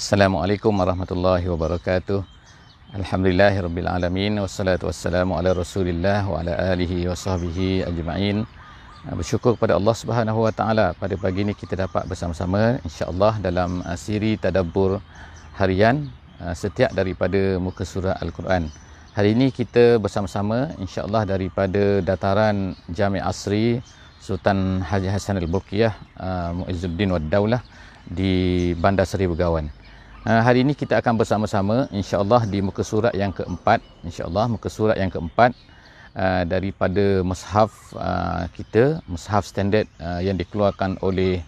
Assalamualaikum warahmatullahi wabarakatuh. Alhamdulillahirabbil alamin wassalatu wassalamu ala Rasulillah wa ala alihi wa sahbihi ajma'in. Uh, bersyukur kepada Allah Subhanahu wa taala pada pagi ini kita dapat bersama-sama insya-Allah dalam uh, siri tadabbur harian uh, setiap daripada muka surah Al-Quran. Hari ini kita bersama-sama insya-Allah daripada dataran Jami' Asri Sultan Haji Hasan Al-Burqiyah Muizzuddin Wad Daulah di Bandar Seri Begawan. Uh, hari ini kita akan bersama-sama insya-Allah di muka surat yang keempat insya-Allah muka surat yang keempat uh, daripada mushaf uh, kita mushaf standard uh, yang dikeluarkan oleh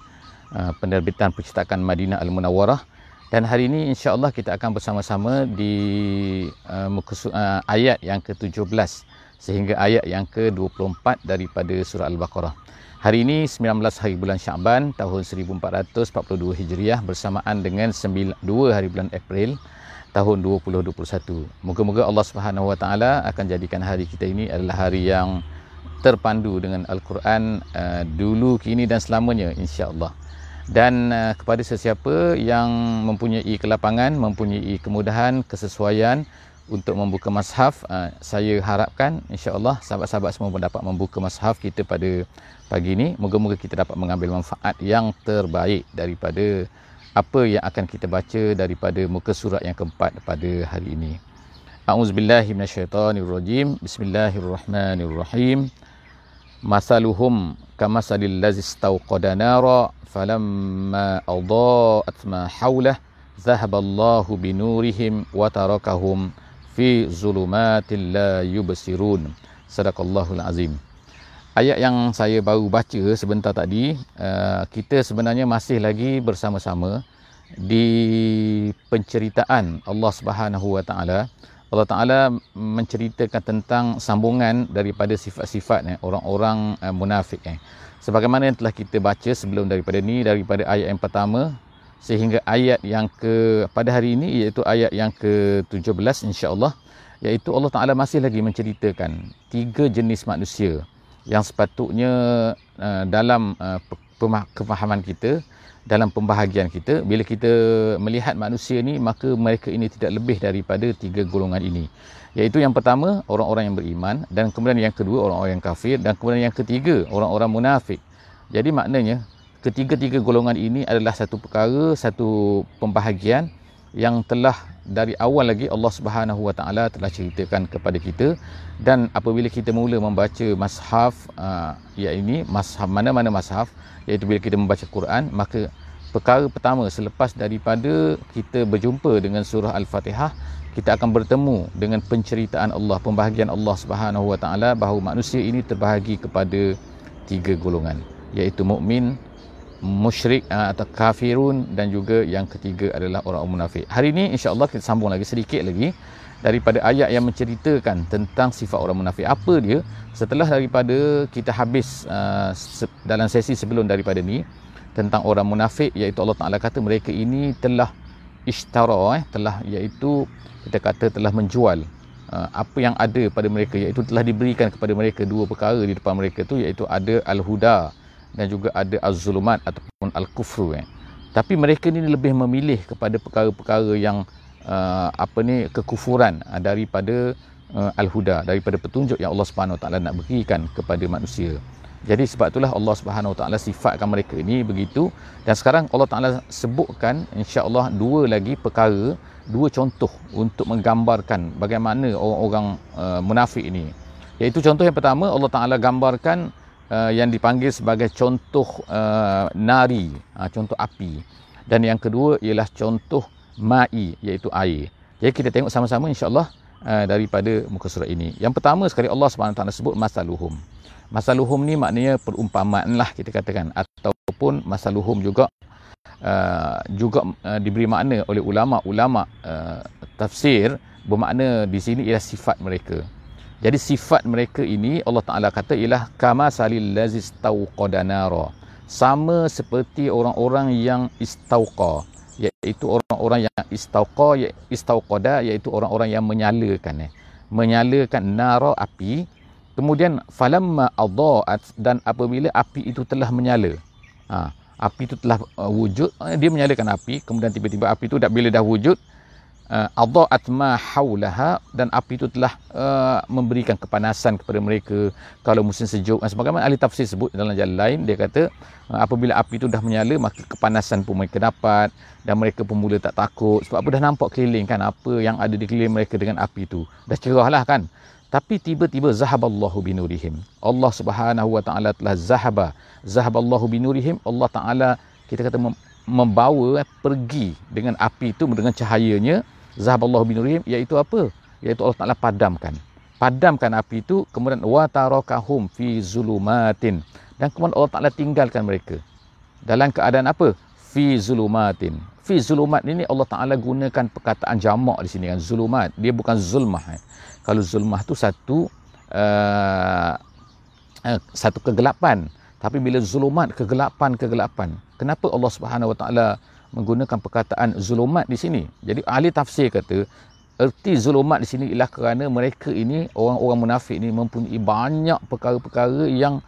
uh, penerbitan percetakan Madinah Al-Munawwarah dan hari ini insya-Allah kita akan bersama-sama di uh, muka uh, ayat yang ke-17 sehingga ayat yang ke-24 daripada surah Al-Baqarah. Hari ini 19 hari bulan Syaban tahun 1442 Hijriah bersamaan dengan 2 hari bulan April tahun 2021. Moga-moga Allah Subhanahu Wa Taala akan jadikan hari kita ini adalah hari yang terpandu dengan Al-Quran uh, dulu, kini dan selamanya insya-Allah. Dan uh, kepada sesiapa yang mempunyai kelapangan, mempunyai kemudahan, kesesuaian untuk membuka mashaf uh, saya harapkan insya-Allah sahabat-sahabat semua dapat membuka mashaf kita pada pagi ini. Moga-moga kita dapat mengambil manfaat yang terbaik daripada apa yang akan kita baca daripada muka surat yang keempat pada hari ini. A'udzubillahi minasyaitonirrajim Bismillahirrahmanirrahim. Masaluhum kamasalil lazi istawqada nara falamma adaa'at ma hawlah zahaballahu binurihim wa tarakahum fi zulumatil la yubsirun. Sadaqallahul azim. Ayat yang saya baru baca sebentar tadi uh, kita sebenarnya masih lagi bersama-sama di penceritaan Allah Subhanahu wa taala. Allah Taala menceritakan tentang sambungan daripada sifat-sifat eh, orang-orang eh, munafik eh. Sebagaimana yang telah kita baca sebelum daripada ni daripada ayat yang pertama sehingga ayat yang ke pada hari ini iaitu ayat yang ke-17 insya-Allah iaitu Allah Taala masih lagi menceritakan tiga jenis manusia yang sepatutnya uh, dalam uh, kefahaman kita dalam pembahagian kita bila kita melihat manusia ni maka mereka ini tidak lebih daripada tiga golongan ini. Iaitu yang pertama orang-orang yang beriman dan kemudian yang kedua orang-orang yang kafir dan kemudian yang ketiga orang-orang munafik. Jadi maknanya ketiga-tiga golongan ini adalah satu perkara, satu pembahagian yang telah dari awal lagi Allah Subhanahu Wa Taala telah ceritakan kepada kita. Dan apabila kita mula membaca mashaf uh, ya ini mashaf mana-mana mashaf iaitu bila kita membaca Quran maka perkara pertama selepas daripada kita berjumpa dengan surah Al-Fatihah kita akan bertemu dengan penceritaan Allah pembahagian Allah Subhanahu Wa Taala bahawa manusia ini terbahagi kepada tiga golongan iaitu mukmin, musyrik uh, atau kafirun dan juga yang ketiga adalah orang munafik. Hari ini insya-Allah kita sambung lagi sedikit lagi daripada ayat yang menceritakan tentang sifat orang munafik. Apa dia? Setelah daripada kita habis uh, dalam sesi sebelum daripada ni tentang orang munafik iaitu Allah Taala kata mereka ini telah ishtara eh telah iaitu kita kata telah menjual uh, apa yang ada pada mereka iaitu telah diberikan kepada mereka dua perkara di depan mereka tu iaitu ada al-huda dan juga ada az-zulumat ataupun al-kufru eh. Tapi mereka ni lebih memilih kepada perkara-perkara yang uh, apa ni kekufuran uh, daripada uh, al-huda, daripada petunjuk yang Allah Subhanahu taala nak berikan kepada manusia. Jadi sebab itulah Allah Subhanahu taala sifatkan mereka ini begitu dan sekarang Allah taala sebutkan insya-Allah dua lagi perkara, dua contoh untuk menggambarkan bagaimana orang-orang uh, munafik ini. Iaitu contoh yang pertama Allah taala gambarkan uh, yang dipanggil sebagai contoh uh, nari, uh, contoh api. Dan yang kedua ialah contoh ma'i iaitu air. Jadi kita tengok sama-sama insya-Allah uh, daripada muka surat ini. Yang pertama sekali Allah SWT sebut masaluhum. Masaluhum ni maknanya perumpamaan lah kita katakan ataupun masaluhum juga uh, juga uh, diberi makna oleh ulama-ulama uh, tafsir bermakna di sini ialah sifat mereka. Jadi sifat mereka ini Allah Taala kata ialah kama salil lazis tauqadanara. Sama seperti orang-orang yang istauqa iaitu orang-orang yang istauqa ya, istauqada iaitu orang-orang yang menyalakan eh. menyalakan nara api kemudian falamma adaat dan apabila api itu telah menyala ha, api itu telah uh, wujud uh, dia menyalakan api kemudian tiba-tiba api itu dah bila dah wujud uh, adaat ma haulaha dan api itu telah uh, memberikan kepanasan kepada mereka kalau musim sejuk dan sebagaimana ahli tafsir sebut dalam jalan lain dia kata uh, apabila api itu dah menyala maka kepanasan pun mereka dapat dan mereka pun mula tak takut sebab apa dah nampak keliling kan apa yang ada di keliling mereka dengan api itu dah cerahlah kan tapi tiba-tiba zahaballahu binurihim. Allah Subhanahu wa taala telah zahaba. Zahaballahu binurihim. Allah taala kita kata membawa eh, pergi dengan api itu dengan cahayanya zahaballahu binurihim iaitu apa? Iaitu Allah taala padamkan. Padamkan api itu kemudian wa tarakahum fi zulumatin dan kemudian Allah taala tinggalkan mereka. Dalam keadaan apa? Fi zulumatin. Fi zulumat ini Allah taala gunakan perkataan jamak di sini kan zulumat. Dia bukan zulmah. Eh kalau zulmah tu satu uh, uh, satu kegelapan tapi bila zulumat kegelapan kegelapan kenapa Allah Subhanahu Wa Taala menggunakan perkataan zulumat di sini. Jadi ahli tafsir kata erti zulumat di sini ialah kerana mereka ini orang-orang munafik ini mempunyai banyak perkara-perkara yang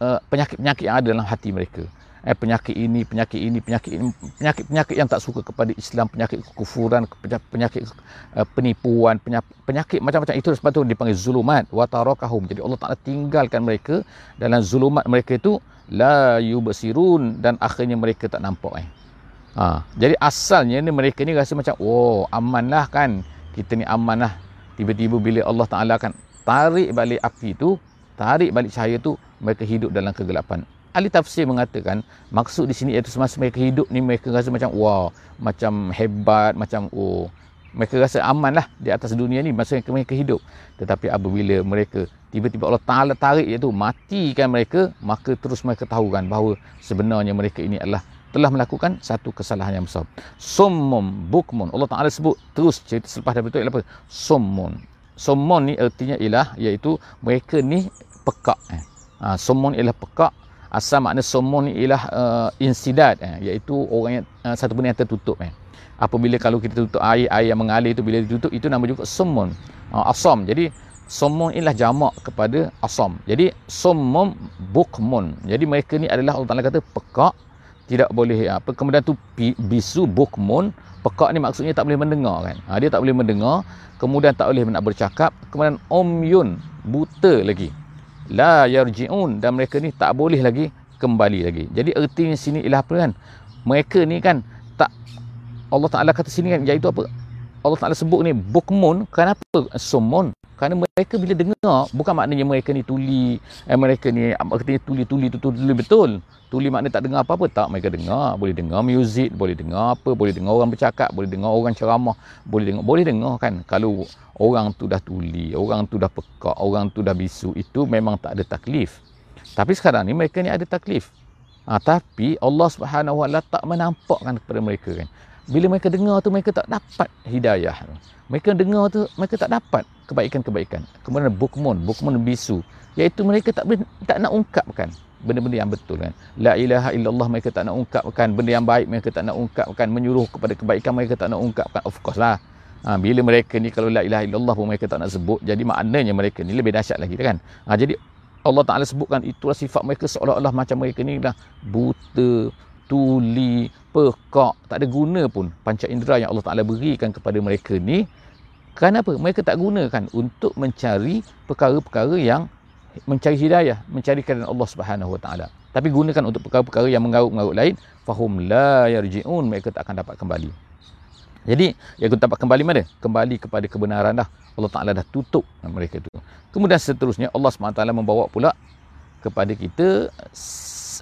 uh, penyakit-penyakit yang ada dalam hati mereka. Eh, penyakit ini, penyakit ini, penyakit ini, penyakit-penyakit yang tak suka kepada Islam, penyakit kekufuran, penyakit uh, penipuan, penyakit, penyakit macam-macam itu. Sebab itu dipanggil zulumat. Wa tarakahum. Jadi Allah Taala tinggalkan mereka. Dalam zulumat mereka itu la yubsirun. Dan akhirnya mereka tak nampak. Eh. Ha, jadi asalnya ni mereka ni rasa macam oh amanlah kan. Kita ni amanlah. Tiba-tiba bila Allah Taala akan tarik balik api itu tarik balik cahaya tu mereka hidup dalam kegelapan. Ahli tafsir mengatakan maksud di sini iaitu semasa mereka hidup ni mereka rasa macam wow macam hebat macam oh. Mereka rasa aman lah di atas dunia ni masa mereka hidup. Tetapi apabila mereka tiba-tiba Allah Ta'ala tarik iaitu matikan mereka maka terus mereka tahu kan bahawa sebenarnya mereka ini adalah telah melakukan satu kesalahan yang besar. Summum bukmun. Allah Ta'ala sebut terus cerita selepas daripada itu ialah apa? Summun summun ni artinya ialah iaitu mereka ni pekak eh. ha, summun ialah pekak asal makna somun ni ialah uh, insidat eh, iaitu orang yang uh, satu benda yang tertutup eh. apabila kalau kita tutup air air yang mengalir itu bila ditutup itu nama juga somun uh, asam jadi somun ialah jamak kepada asam jadi somun bukmun. Jadi mereka ni adalah Allah Taala kata pekak tidak boleh apa kemudian tu bisu bukmun pekak ni maksudnya tak boleh mendengar kan ha, dia tak boleh mendengar kemudian tak boleh nak bercakap kemudian omyun buta lagi la yarji'un dan mereka ni tak boleh lagi kembali lagi. Jadi erti sini ialah apa kan? Mereka ni kan tak Allah Taala kata sini kan iaitu apa? Allah Taala sebut ni bukmun kenapa sumun? Kerana mereka bila dengar bukan maknanya mereka ni tuli, eh, mereka ni artinya tuli-tuli tu tuli betul. Tuli makna tak dengar apa-apa tak mereka dengar, boleh dengar muzik, boleh dengar apa, boleh dengar orang bercakap, boleh dengar orang ceramah, boleh dengar boleh dengar kan. Kalau orang tu dah tuli, orang tu dah pekak, orang tu dah bisu, itu memang tak ada taklif. Tapi sekarang ni mereka ni ada taklif. Ha, tapi Allah Subhanahu Wa tak menampakkan kepada mereka kan. Bila mereka dengar tu mereka tak dapat hidayah. Mereka dengar tu mereka tak dapat kebaikan-kebaikan. Kemudian bukmun, bukmun bisu, iaitu mereka tak tak nak ungkapkan benda-benda yang betul kan. La ilaha illallah mereka tak nak ungkapkan benda yang baik mereka tak nak ungkapkan menyuruh kepada kebaikan mereka tak nak ungkapkan of course lah Ha, bila mereka ni kalau la ilaha illallah pun mereka tak nak sebut, jadi maknanya mereka ni lebih dahsyat lagi kan. Ha, jadi Allah Taala sebutkan itulah sifat mereka seolah-olah macam mereka ni dah buta, tuli, pekak, tak ada guna pun panca indera yang Allah Taala berikan kepada mereka ni. Kenapa? Mereka tak gunakan untuk mencari perkara-perkara yang mencari hidayah, mencari keadaan Allah Subhanahu Wa Taala. Tapi gunakan untuk perkara-perkara yang mengarut-mengarut lain, fahum la yarji'un, mereka tak akan dapat kembali. Jadi yang kita dapat kembali mana? Kembali kepada kebenaran dah. Allah Ta'ala dah tutup mereka itu. Kemudian seterusnya Allah SWT membawa pula kepada kita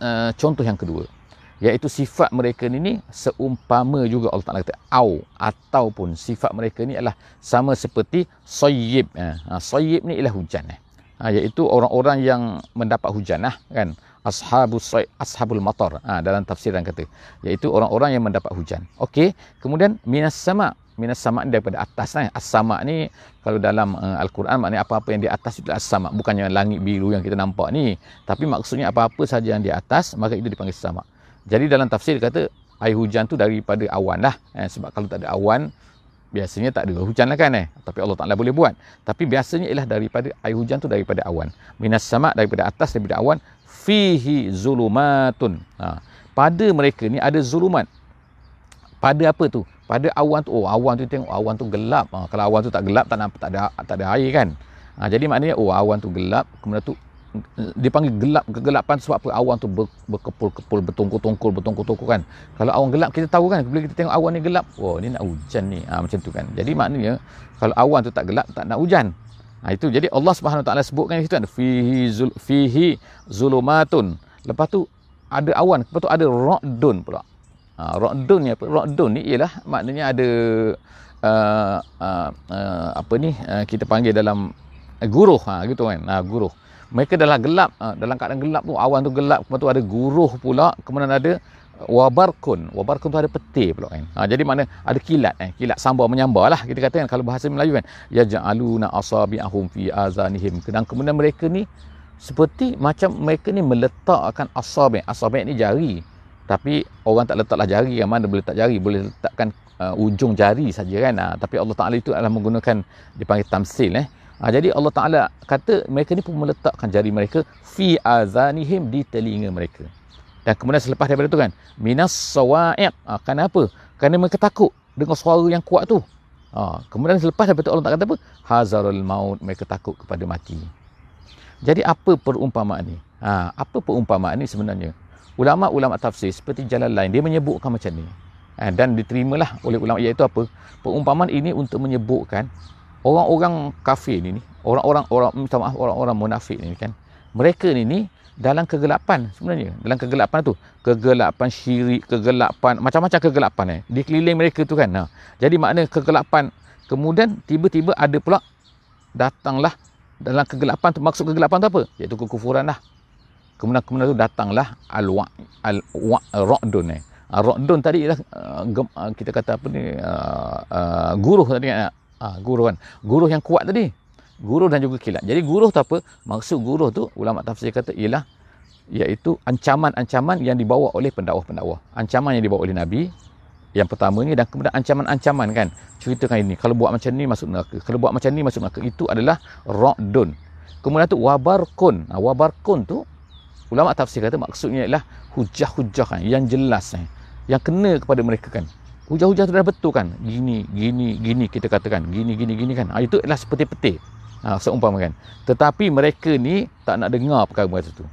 uh, contoh yang kedua. Iaitu sifat mereka ni, ni seumpama juga Allah Ta'ala kata au ataupun sifat mereka ni adalah sama seperti soyib. Ha, soyib ni ialah hujan. Eh. Ha, iaitu orang-orang yang mendapat hujan lah kan ashabus say ashabul matar ha, dalam tafsiran kata iaitu orang-orang yang mendapat hujan okey kemudian minas sama minas sama daripada atas lah as-sama ni kalau dalam uh, al-Quran maknanya apa-apa yang di atas itu as-sama bukannya langit biru yang kita nampak ni tapi maksudnya apa-apa saja yang di atas maka itu dipanggil sama jadi dalam tafsir kata air hujan tu daripada awan lah. Eh, sebab kalau tak ada awan biasanya tak ada hujan lah kan eh. Tapi Allah Taala boleh buat. Tapi biasanya ialah daripada air hujan tu daripada awan. Minas sama daripada atas daripada awan fihi zulumatun. Ha. pada mereka ni ada zulumat. Pada apa tu? Pada awan tu. Oh awan tu tengok awan tu gelap. Ha, kalau awan tu tak gelap tak nampak tak ada tak ada air kan. Ha, jadi maknanya oh awan tu gelap kemudian tu dipanggil gelap kegelapan sebab apa? Awan tu ber, berkepul-kepul bertongkol-tongkol bertongkol-tongkol kan. Kalau awan gelap kita tahu kan bila kita tengok awan ni gelap oh ni nak hujan ni. Ha, macam tu kan. Jadi maknanya kalau awan tu tak gelap tak nak hujan. Ha, itu. Jadi Allah Subhanahu Taala sebutkan itu kan fihi zul, fihi zulumatun. Lepas tu ada awan lepas tu ada ra'dun pula. Ha, ra'dun ni apa? Ra'dun ni ialah maknanya ada uh, uh, uh, apa ni? Uh, kita panggil dalam uh, guruh. Ha, gitu kan. Ha, guruh mereka dalam gelap ha, dalam keadaan gelap tu awan tu gelap kemudian tu ada guruh pula kemudian ada wabarkun. Wabarkun tu ada peti pula kan. Ha, jadi mana ada kilat eh kilat sambar menyambar lah kita kata kan kalau bahasa Melayu kan. Ya ja'aluna asabi'ahum fi azanihim. Dan kemudian mereka ni seperti macam mereka ni meletakkan asabi. Asabi ni jari. Tapi orang tak letaklah jari kan mana boleh letak jari? Boleh letakkan uh, ujung jari saja kan. Ha, tapi Allah Taala itu adalah menggunakan dipanggil tamsil eh Ha, jadi Allah Ta'ala kata mereka ni pun meletakkan jari mereka fi azanihim di telinga mereka. Dan kemudian selepas daripada tu kan, minas sawa'iq. Ha, kenapa? Kerana mereka takut dengan suara yang kuat tu. Ha, kemudian selepas daripada tu Allah Ta'ala kata apa? Hazarul maut. Mereka takut kepada mati. Jadi apa perumpamaan ni? Ha, apa perumpamaan ni sebenarnya? Ulama-ulama tafsir seperti jalan lain, dia menyebutkan macam ni. Ha, dan diterimalah oleh ulama iaitu apa? Perumpamaan ini untuk menyebutkan orang-orang kafir ni, orang-orang orang minta maaf orang-orang munafik ni kan. Mereka ni ni dalam kegelapan sebenarnya. Dalam kegelapan tu kegelapan syirik kegelapan macam-macam kegelapan eh. Di keliling mereka tu kan. Ha. jadi makna kegelapan kemudian tiba-tiba ada pula datanglah dalam kegelapan tu. Maksud kegelapan tu apa? Iaitu kekufuran lah. Kemudian kemudian tu datanglah al-wa al-ra'dun eh. Ra'dun tadi ialah uh, uh, kita kata apa ni uh, uh, guruh tadi kan ha, guruh kan. Guruh yang kuat tadi. Guruh dan juga kilat. Jadi guruh tu apa? Maksud guruh tu ulama tafsir kata ialah iaitu ancaman-ancaman yang dibawa oleh pendakwah-pendakwah. Ancaman yang dibawa oleh nabi yang pertama ni dan kemudian ancaman-ancaman kan. Ceritakan ini kalau buat macam ni masuk neraka. Kalau buat macam ni masuk neraka. Itu adalah ra'dun. Kemudian tu wabarkun. Ha, wabarkun tu ulama tafsir kata maksudnya ialah hujah-hujah kan yang jelas eh, yang kena kepada mereka kan hujah-hujah tu dah betul kan? Gini gini gini kita katakan. Gini gini gini kan? Ha, itu adalah seperti peti ha, seumpama kan? Tetapi mereka ni tak nak dengar perkara macam tu.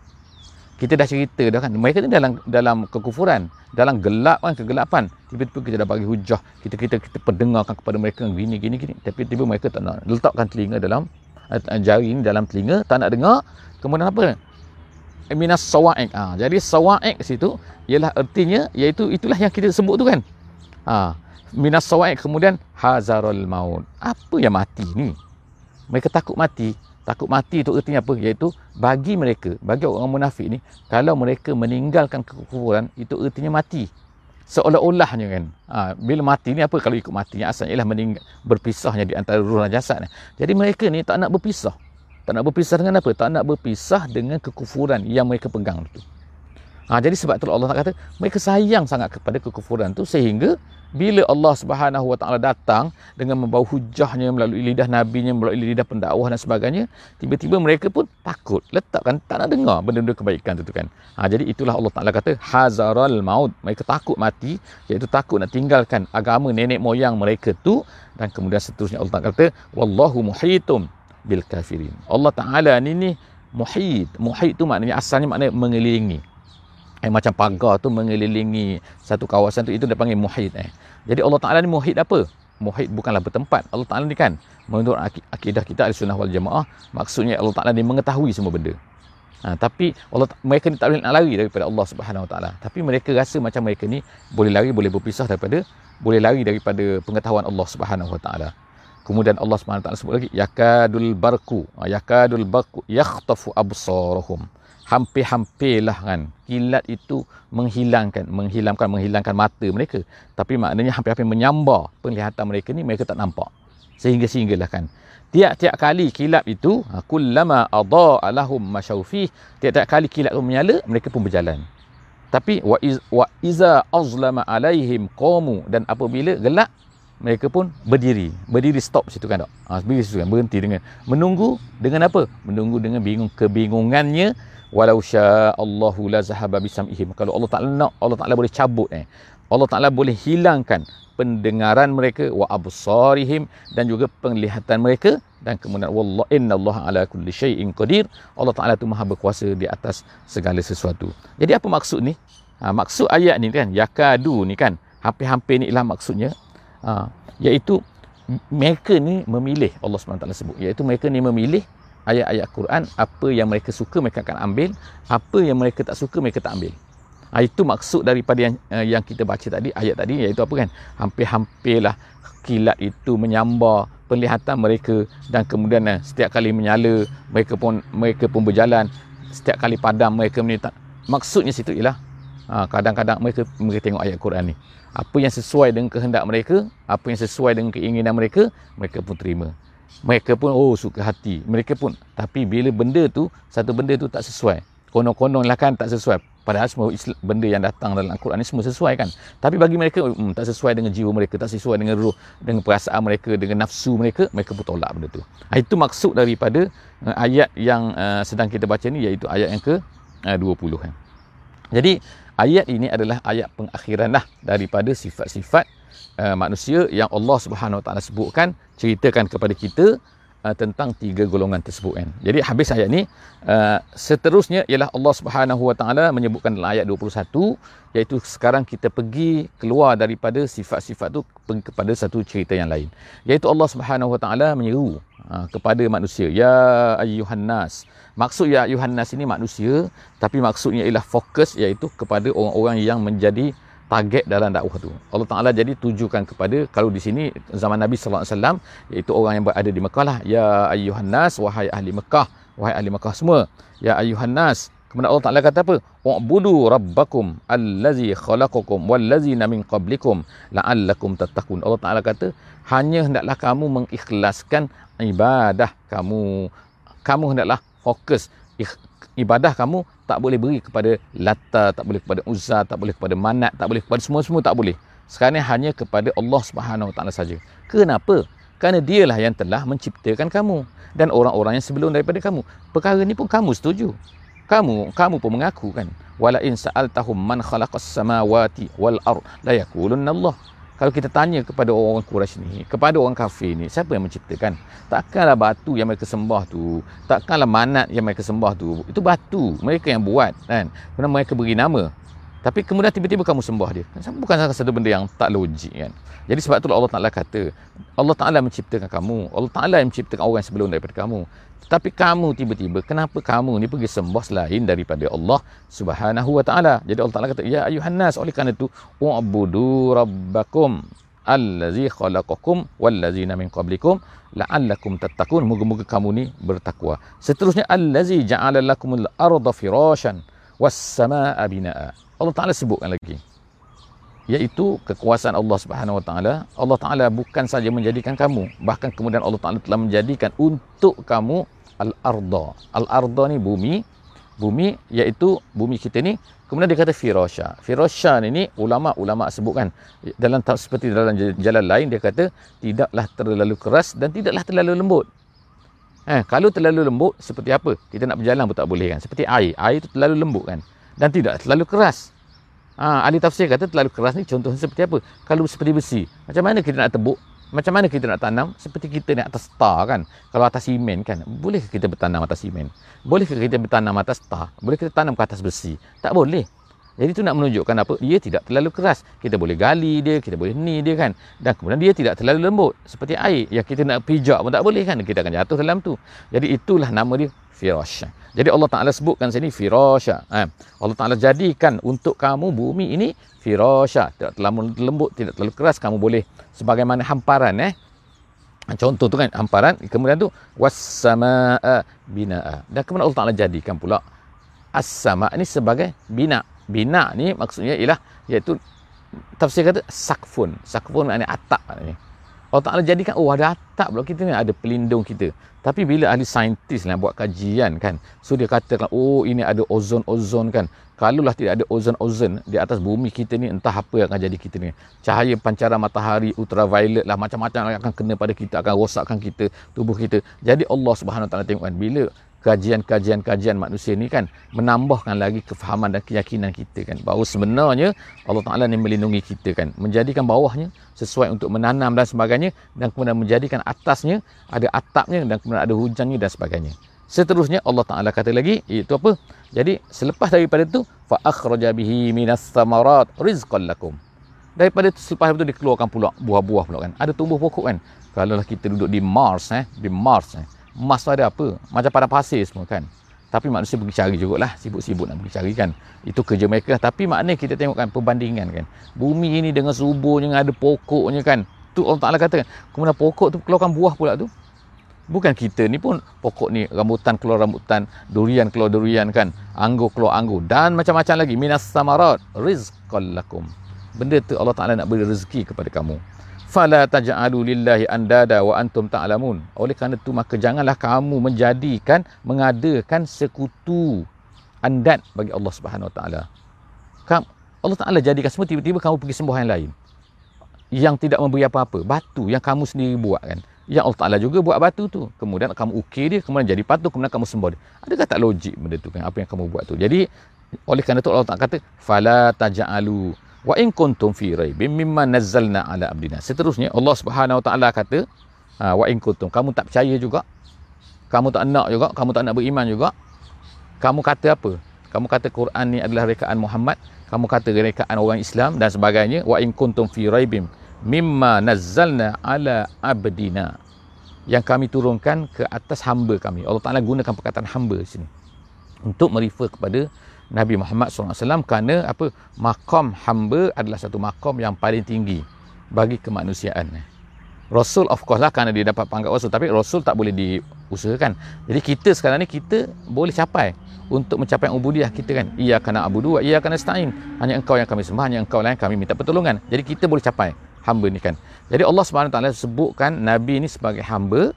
Kita dah cerita dah kan? Mereka ni dalam dalam kekufuran dalam gelap kan? Kegelapan. Tiba-tiba kita dah bagi hujah. Kita kita kita pendengarkan kepada mereka. Gini gini gini. Tapi tiba mereka tak nak letakkan telinga dalam uh, jari ni dalam telinga. Tak nak dengar. Kemudian apa? Minas sawa'iq. Ha, jadi sawa'iq situ ialah artinya iaitu itulah yang kita sebut tu kan Ha, minas sawaik kemudian hazarul maut. Apa yang mati ni? Mereka takut mati. Takut mati itu artinya apa? Iaitu bagi mereka, bagi orang munafik ni, kalau mereka meninggalkan kekufuran, itu artinya mati. Seolah-olahnya kan. Ha, bila mati ni apa kalau ikut mati? Yang asalnya ialah meninggal, berpisahnya di antara ruh dan jasad ni. Jadi mereka ni tak nak berpisah. Tak nak berpisah dengan apa? Tak nak berpisah dengan kekufuran yang mereka pegang itu. Ha, jadi sebab itu Allah kata mereka sayang sangat kepada kekufuran tu sehingga bila Allah Subhanahu Wa Taala datang dengan membawa hujahnya melalui lidah nabinya melalui lidah pendakwah dan sebagainya tiba-tiba mereka pun takut letakkan tak nak dengar benda-benda kebaikan tu kan. Ha, jadi itulah Allah Taala kata hazaral maut. Mereka takut mati iaitu takut nak tinggalkan agama nenek moyang mereka tu dan kemudian seterusnya. Allah Taala kata wallahu muhitum bil kafirin. Allah Taala ni ni muhit. Muhit tu maknanya asalnya maknanya mengelilingi eh, macam pagar tu mengelilingi satu kawasan tu itu dia panggil muhid eh. Jadi Allah Taala ni muhid apa? Muhid bukanlah bertempat. Allah Taala ni kan menurut akidah kita Ahlussunnah wal Jamaah maksudnya Allah Taala ni mengetahui semua benda. Ha, tapi Allah mereka ni tak boleh nak lari daripada Allah Subhanahu Wa Taala. Tapi mereka rasa macam mereka ni boleh lari boleh berpisah daripada boleh lari daripada pengetahuan Allah Subhanahu Wa Taala. Kemudian Allah Subhanahu Wa Taala sebut lagi yakadul barku ha, yakadul barku yakhtafu absarahum hampir-hampirlah kan. Kilat itu menghilangkan menghilangkan menghilangkan mata mereka. Tapi maknanya hampir-hampir menyambar penglihatan mereka ni mereka tak nampak. Sehingga sehinggalah kan. Tiap-tiap kali kilat itu ha, kullama adaa lahum masyaufi tiap-tiap kali kilat itu menyala mereka pun berjalan. Tapi wa iz, wa iza azlama alaihim qamu dan apabila gelap mereka pun berdiri. Berdiri stop situ kan tak ha, berdiri situ kan berhenti dengan menunggu dengan apa? Menunggu dengan bingung kebingungannya walau syaa Allahu la zahaba bisamihim. Kalau Allah Taala nak Allah Taala boleh cabut eh. Allah Taala boleh hilangkan pendengaran mereka wa absarihim dan juga penglihatan mereka dan kemudian wallah innallaha ala kulli syai'in qadir. Allah Taala tu maha berkuasa di atas segala sesuatu. Jadi apa maksud ni? Ha, maksud ayat ni kan yakadu ni kan hampir-hampir ni ialah maksudnya. Ha, iaitu mereka ni memilih Allah SWT sebut iaitu mereka ni memilih ayat-ayat Quran apa yang mereka suka mereka akan ambil apa yang mereka tak suka mereka tak ambil Ha, itu maksud daripada yang, uh, yang kita baca tadi, ayat tadi, iaitu apa kan? Hampir-hampirlah kilat itu menyambar penglihatan mereka dan kemudian uh, setiap kali menyala, mereka pun mereka pun berjalan. Setiap kali padam mereka menita. Maksudnya situ ialah ha, kadang-kadang mereka mereka tengok ayat Quran ni. Apa yang sesuai dengan kehendak mereka, apa yang sesuai dengan keinginan mereka, mereka pun terima. Mereka pun oh suka hati. Mereka pun tapi bila benda tu satu benda tu tak sesuai. Konon-konon lah kan tak sesuai Padahal semua benda yang datang dalam Al-Quran ni semua sesuai kan. Tapi bagi mereka hmm, tak sesuai dengan jiwa mereka, tak sesuai dengan ruh, dengan perasaan mereka, dengan nafsu mereka, mereka pun tolak benda tu. Ha, itu maksud daripada uh, ayat yang uh, sedang kita baca ni iaitu ayat yang ke uh, 20 kan. Jadi ayat ini adalah ayat pengakhiran lah daripada sifat-sifat uh, manusia yang Allah Subhanahu Wa Taala sebutkan, ceritakan kepada kita uh, tentang tiga golongan tersebut kan. Jadi habis ayat ni uh, seterusnya ialah Allah Subhanahu Wa Taala menyebutkan dalam ayat 21 iaitu sekarang kita pergi keluar daripada sifat-sifat tu kepada satu cerita yang lain. Iaitu Allah Subhanahu Wa Taala menyeru uh, kepada manusia ya ayyuhan nas. Maksud ya ayyuhan nas ini manusia tapi maksudnya ialah fokus iaitu kepada orang-orang yang menjadi target dalam dakwah tu. Allah Taala jadi tujukan kepada kalau di sini zaman Nabi sallallahu alaihi wasallam iaitu orang yang berada di Mekah lah. Ya ayyuhan nas wahai ahli Mekah wahai ahli Mekah semua. Ya ayyuhan nas kemudian Allah Taala kata apa? Wa'budu rabbakum allazi khalaqakum wallazina min qablikum la'allakum tattaqun. Allah Taala kata hanya hendaklah kamu mengikhlaskan ibadah kamu. Kamu hendaklah fokus ibadah kamu tak boleh beri kepada Lata, tak boleh kepada Uzza, tak boleh kepada Manat, tak boleh kepada semua-semua tak boleh. Sekarang hanya kepada Allah Subhanahu Wa Taala saja. Kenapa? Kerana dialah yang telah menciptakan kamu dan orang-orang yang sebelum daripada kamu. Perkara ni pun kamu setuju. Kamu kamu pun mengaku kan. Wala in sa'altahum man khalaqas samawati wal ard la yaqulunna Allah kalau kita tanya kepada orang-orang Quraisy ni, kepada orang kafir ni, siapa yang menciptakan? Takkanlah batu yang mereka sembah tu, takkanlah manat yang mereka sembah tu. Itu batu, mereka yang buat kan. Kerana mereka beri nama. Tapi kemudian tiba-tiba kamu sembah dia. Bukan satu benda yang tak logik kan. Jadi sebab itulah Allah Taala kata, Allah Taala menciptakan kamu. Allah Taala yang menciptakan orang sebelum daripada kamu. Tapi kamu tiba-tiba kenapa kamu ni pergi sembah selain daripada Allah Subhanahu wa taala. Jadi Allah Taala kata ya ayuhan nas oleh kerana itu ubudu rabbakum allazi khalaqakum wallazina min qablikum la'allakum tattaqun. Moga-moga kamu ni bertakwa. Seterusnya allazi ja'ala lakumul arda firasyan was samaa binaa. Allah Taala sebutkan lagi iaitu kekuasaan Allah Subhanahu Wa Taala. Allah Taala bukan saja menjadikan kamu, bahkan kemudian Allah Taala telah menjadikan untuk kamu al-arda. Al-arda ni bumi, bumi iaitu bumi kita ni. Kemudian dia kata firasha. Firasha ni, ni ulama-ulama sebutkan dalam seperti dalam jalan lain dia kata tidaklah terlalu keras dan tidaklah terlalu lembut. Eh, kalau terlalu lembut seperti apa? Kita nak berjalan pun tak boleh kan. Seperti air. Air itu terlalu lembut kan. Dan tidak terlalu keras. Ha, ahli tafsir kata terlalu keras ni contohnya seperti apa? Kalau seperti besi. Macam mana kita nak tebuk? Macam mana kita nak tanam? Seperti kita ni atas tar kan. Kalau atas simen kan. Boleh kita bertanam atas simen? Boleh kita bertanam atas tar? Boleh kita tanam ke atas besi? Tak boleh. Jadi tu nak menunjukkan apa? Dia tidak terlalu keras. Kita boleh gali dia, kita boleh ni dia kan. Dan kemudian dia tidak terlalu lembut. Seperti air. Yang kita nak pijak pun tak boleh kan. Kita akan jatuh dalam tu. Jadi itulah nama dia Firash. Jadi Allah Ta'ala sebutkan sini Firash. Ha. Allah Ta'ala jadikan untuk kamu bumi ini Firash. Tidak terlalu lembut, tidak terlalu keras. Kamu boleh sebagaimana hamparan eh contoh tu kan hamparan kemudian tu wassamaa binaa dan kemudian Allah Taala jadikan pula as-sama ni sebagai bina bina ni maksudnya ialah iaitu tafsir kata sakfun. Sakfun maknanya atap maknanya. Allah Taala jadikan oh ada atap pula kita ni ada pelindung kita. Tapi bila ahli saintis lah buat kajian kan so dia katakan oh ini ada ozon ozon kan. Kalaulah tidak ada ozon-ozon di atas bumi kita ni entah apa yang akan jadi kita ni. Cahaya pancaran matahari ultraviolet lah macam-macam akan kena pada kita akan rosakkan kita tubuh kita. Jadi Allah Subhanahu taala tengok kan bila kajian-kajian-kajian manusia ni kan menambahkan lagi kefahaman dan keyakinan kita kan. Bahawa sebenarnya Allah Taala ni melindungi kita kan. Menjadikan bawahnya sesuai untuk menanam dan sebagainya dan kemudian menjadikan atasnya ada atapnya dan kemudian ada hujannya dan sebagainya. Seterusnya Allah Taala kata lagi itu apa? Jadi selepas daripada itu fa akhraja bihi minas samarat rizqan lakum. Daripada itu selepas itu dikeluarkan pula buah-buah pula kan. Ada tumbuh pokok kan. Kalau kita duduk di Mars eh di Mars eh emas tu ada apa? Macam pada pasir semua kan. Tapi manusia pergi cari jugalah. Sibuk-sibuk nak pergi cari kan. Itu kerja mereka. Tapi maknanya kita tengokkan perbandingan kan. Bumi ini dengan suburnya, ada pokoknya kan. Tu Allah Ta'ala kata kan. Kemudian pokok tu keluarkan buah pula tu. Bukan kita ni pun pokok ni rambutan keluar rambutan, durian keluar durian kan, anggur keluar anggur dan macam-macam lagi minas samarat rizqal lakum. Benda tu Allah Taala nak beri rezeki kepada kamu fala taj'alu lillahi andada wa antum ta'lamun. Oleh kerana itu maka janganlah kamu menjadikan mengadakan sekutu andad bagi Allah Subhanahu wa taala. Allah Taala jadikan semua tiba-tiba kamu pergi sembah yang lain. Yang tidak memberi apa-apa. Batu yang kamu sendiri buat kan? Yang Allah Taala juga buat batu tu. Kemudian kamu ukir dia kemudian jadi patung kemudian kamu sembah dia. Adakah tak logik benda tu kan? Apa yang kamu buat tu? Jadi oleh kerana itu Allah Taala kata fala taj'alu wa in kuntum fi raibin mimma nazzalna ala abdina seterusnya Allah Subhanahu wa taala kata ha, wa in kuntum. Kamu tak percaya juga. Kamu tak nak juga. Kamu tak nak beriman juga. Kamu kata apa? Kamu kata Quran ni adalah rekaan Muhammad. Kamu kata rekaan orang Islam dan sebagainya. Wa in kuntum fi raibin mimma nazzalna ala abdina. Yang kami turunkan ke atas hamba kami. Allah Taala gunakan perkataan hamba di sini. Untuk merefer kepada Nabi Muhammad SAW kerana apa makam hamba adalah satu makam yang paling tinggi bagi kemanusiaan. Rasul of course lah kerana dia dapat pangkat Rasul tapi Rasul tak boleh diusahakan. Jadi kita sekarang ni kita boleh capai untuk mencapai ubudiah kita kan. Ia kena abudu, ia kena stain. Hanya engkau yang kami sembah, hanya engkau lah yang kami minta pertolongan. Jadi kita boleh capai hamba ni kan. Jadi Allah Taala sebutkan nabi ni sebagai hamba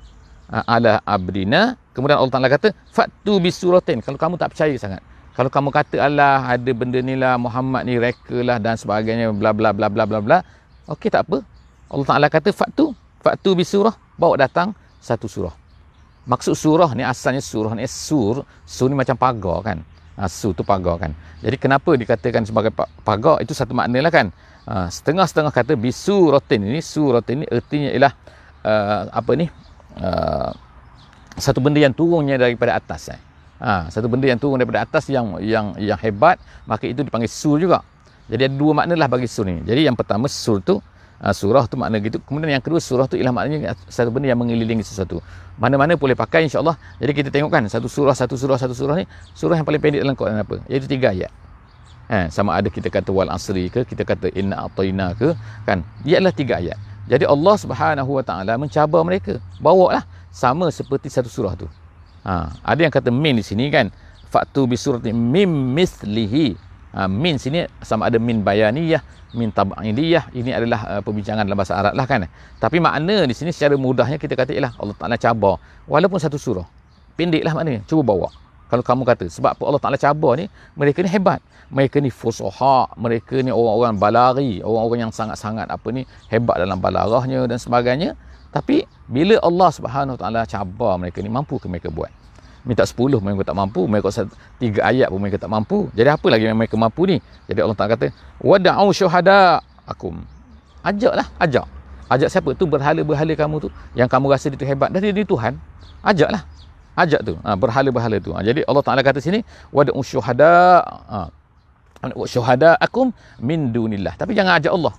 ala abdina. Kemudian Allah Taala kata fatu bisuratin. Kalau kamu tak percaya sangat, kalau kamu kata Allah ada benda ni lah Muhammad ni reka lah dan sebagainya bla bla bla bla bla bla. Okey tak apa. Allah Taala kata faktu faktu bi surah. Bawa datang satu surah. Maksud surah ni asalnya surah ni sur sur ni macam pagar kan? Ha, sur tu pagar kan? Jadi kenapa dikatakan sebagai pagar? Itu satu makna lah kan? Ha, setengah-setengah kata bi suratin. Ini suratin ini ertinya ialah uh, apa ni? Uh, satu benda yang turunnya daripada atas eh. Ha, satu benda yang turun daripada atas yang yang yang hebat, maka itu dipanggil sur juga. Jadi ada dua makna lah bagi sur ni. Jadi yang pertama sur tu, uh, surah tu makna gitu. Kemudian yang kedua surah tu ialah maknanya satu benda yang mengelilingi sesuatu. Mana-mana boleh pakai insya-Allah. Jadi kita tengok kan satu surah, satu surah, satu surah ni, surah yang paling pendek dalam Quran apa? Iaitu tiga ayat. Ha, sama ada kita kata wal asri ke, kita kata inna ataina ke, kan? Ia adalah tiga ayat. Jadi Allah Subhanahu Wa Taala mencabar mereka. Bawa lah sama seperti satu surah tu. Ha, ada yang kata min di sini kan. Faktu bisurati mim mislihi. Ha, min sini sama ada min bayaniyah, min tab'idiyah. Ini adalah uh, perbincangan dalam bahasa Arab lah kan. Tapi makna di sini secara mudahnya kita kata ialah Allah Ta'ala cabar. Walaupun satu surah. Pendeklah maknanya. Cuba bawa. Kalau kamu kata. Sebab apa Allah Ta'ala cabar ni, mereka ni hebat. Mereka ni fusoha. Mereka ni orang-orang balari. Orang-orang yang sangat-sangat apa ni, hebat dalam balarahnya dan sebagainya. Tapi bila Allah Subhanahu taala cabar mereka ni mampu ke mereka buat? Minta 10 mereka tak mampu, mereka tiga ayat pun mereka tak mampu. Jadi apa lagi yang mereka mampu ni? Jadi Allah Taala kata, "Wada'u syuhada akum." Ajaklah, ajak. Ajak siapa? Tu berhala-berhala kamu tu yang kamu rasa itu hebat dari dia Tuhan. Ajaklah. Ajak tu. Ha, berhala-berhala tu. Ha, jadi Allah Taala kata sini, "Wada'u syuhada." Ha, syuhada akum min dunillah. Tapi jangan ajak Allah.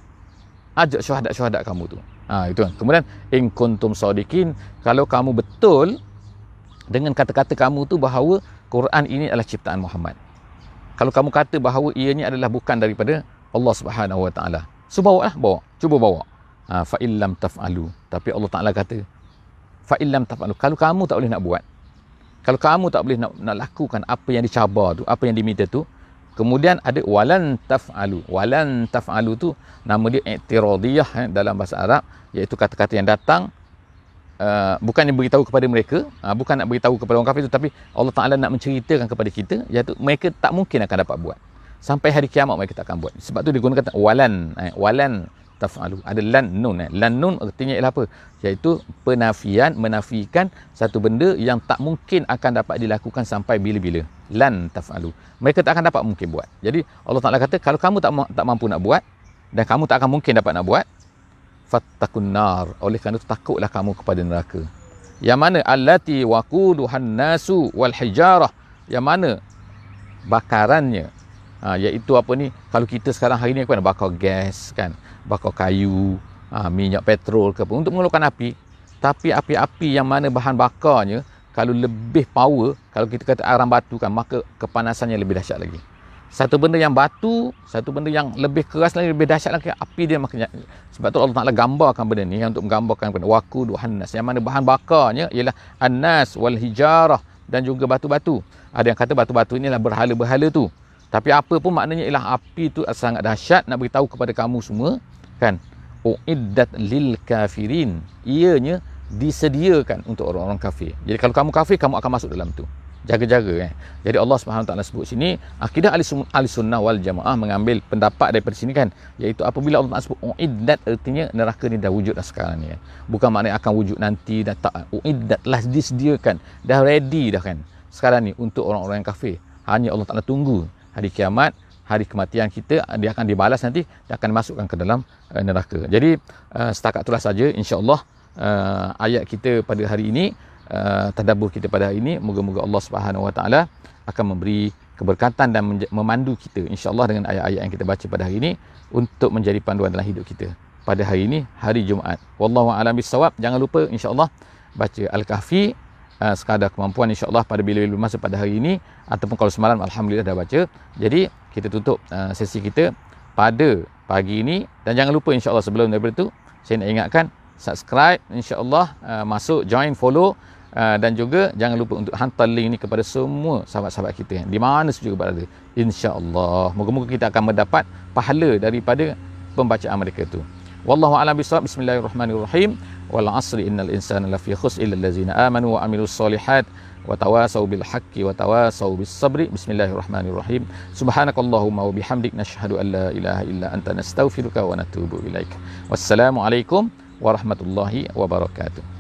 Ajak syuhada-syuhada kamu tu. Ha, itu kan. Kemudian in kuntum sadikin kalau kamu betul dengan kata-kata kamu tu bahawa Quran ini adalah ciptaan Muhammad. Kalau kamu kata bahawa ianya adalah bukan daripada Allah Subhanahu Wa Taala. So bawa lah, bawa. Cuba bawa. Ha, fa illam taf'alu. Tapi Allah Taala kata fa illam taf'alu. Kalau kamu tak boleh nak buat. Kalau kamu tak boleh nak, nak lakukan apa yang dicabar tu, apa yang diminta tu, Kemudian ada walan taf'alu. Walan taf'alu tu nama dia i'tiradiyah eh, dalam bahasa Arab iaitu kata-kata yang datang uh, bukan yang beritahu kepada mereka, uh, bukan nak beritahu kepada orang kafir itu tapi Allah Taala nak menceritakan kepada kita iaitu mereka tak mungkin akan dapat buat. Sampai hari kiamat mereka tak akan buat. Sebab tu digunakan walan eh, walan taf'alu. Ada lan nun eh. Lan nun artinya ialah apa? Iaitu penafian menafikan satu benda yang tak mungkin akan dapat dilakukan sampai bila-bila. Lan taf'alu. Mereka tak akan dapat mungkin buat. Jadi Allah Taala kata kalau kamu tak tak mampu nak buat dan kamu tak akan mungkin dapat nak buat fattakun nar. Oleh kerana itu takutlah kamu kepada neraka. Yang mana allati waquduhan nasu wal hijarah. Yang mana bakarannya ha, iaitu apa ni? Kalau kita sekarang hari ni kan bakar gas kan bakar kayu ha, minyak petrol ke apa untuk mengeluarkan api. Tapi api-api yang mana bahan bakarnya kalau lebih power kalau kita kata arang batu kan maka kepanasannya lebih dahsyat lagi. Satu benda yang batu satu benda yang lebih keras lagi lebih dahsyat lagi api dia makanya sebab tu Allah Taala gambarkan benda ni untuk menggambarkan benda waku duhannas yang mana bahan bakarnya ialah annas wal hijarah dan juga batu-batu. Ada yang kata batu-batu inilah berhala-berhala tu tapi apa pun maknanya ialah api tu sangat dahsyat nak beritahu kepada kamu semua kan. Uiddat lil kafirin. Ianya disediakan untuk orang-orang kafir. Jadi kalau kamu kafir kamu akan masuk dalam tu. Jaga-jaga eh. Jadi Allah Subhanahu taala sebut sini akidah ahli sunnah wal jamaah mengambil pendapat daripada sini kan iaitu apabila Allah sebut uiddat artinya neraka ni dah wujud dah sekarang ni. Eh. Bukan maknanya akan wujud nanti dah tak uiddat lah disediakan dah ready dah kan. Sekarang ni untuk orang-orang yang kafir. Hanya Allah Taala tunggu hari kiamat, hari kematian kita dia akan dibalas nanti dia akan masukkan ke dalam uh, neraka. Jadi uh, setakat itulah saja insya-Allah uh, ayat kita pada hari ini uh, tadabbur kita pada hari ini moga-moga Allah Subhanahu Wa Taala akan memberi keberkatan dan memandu kita insya-Allah dengan ayat-ayat yang kita baca pada hari ini untuk menjadi panduan dalam hidup kita. Pada hari ini hari Jumaat. Wallahu a'lam bissawab. Jangan lupa insya-Allah baca Al-Kahfi uh, sekadar kemampuan insyaAllah pada bila-bila masa pada hari ini ataupun kalau semalam Alhamdulillah dah baca jadi kita tutup uh, sesi kita pada pagi ini dan jangan lupa insyaAllah sebelum daripada itu saya nak ingatkan subscribe insyaAllah uh, masuk join follow uh, dan juga jangan lupa untuk hantar link ini kepada semua sahabat-sahabat kita di mana saja berada insyaAllah moga-moga kita akan mendapat pahala daripada pembacaan mereka itu Wallahu a'lam bishawab. Bismillahirrahmanirrahim. Wal 'asri innal insana lafi khusr illa allazina amanu wa amilus solihat wa tawasaw bil haqqi wa tawasaw bis sabri. Bismillahirrahmanirrahim. Subhanakallahumma wa bihamdik nashhadu an la ilaha illa anta nastaghfiruka wa natubu ilaik. Wassalamualaikum warahmatullahi wabarakatuh.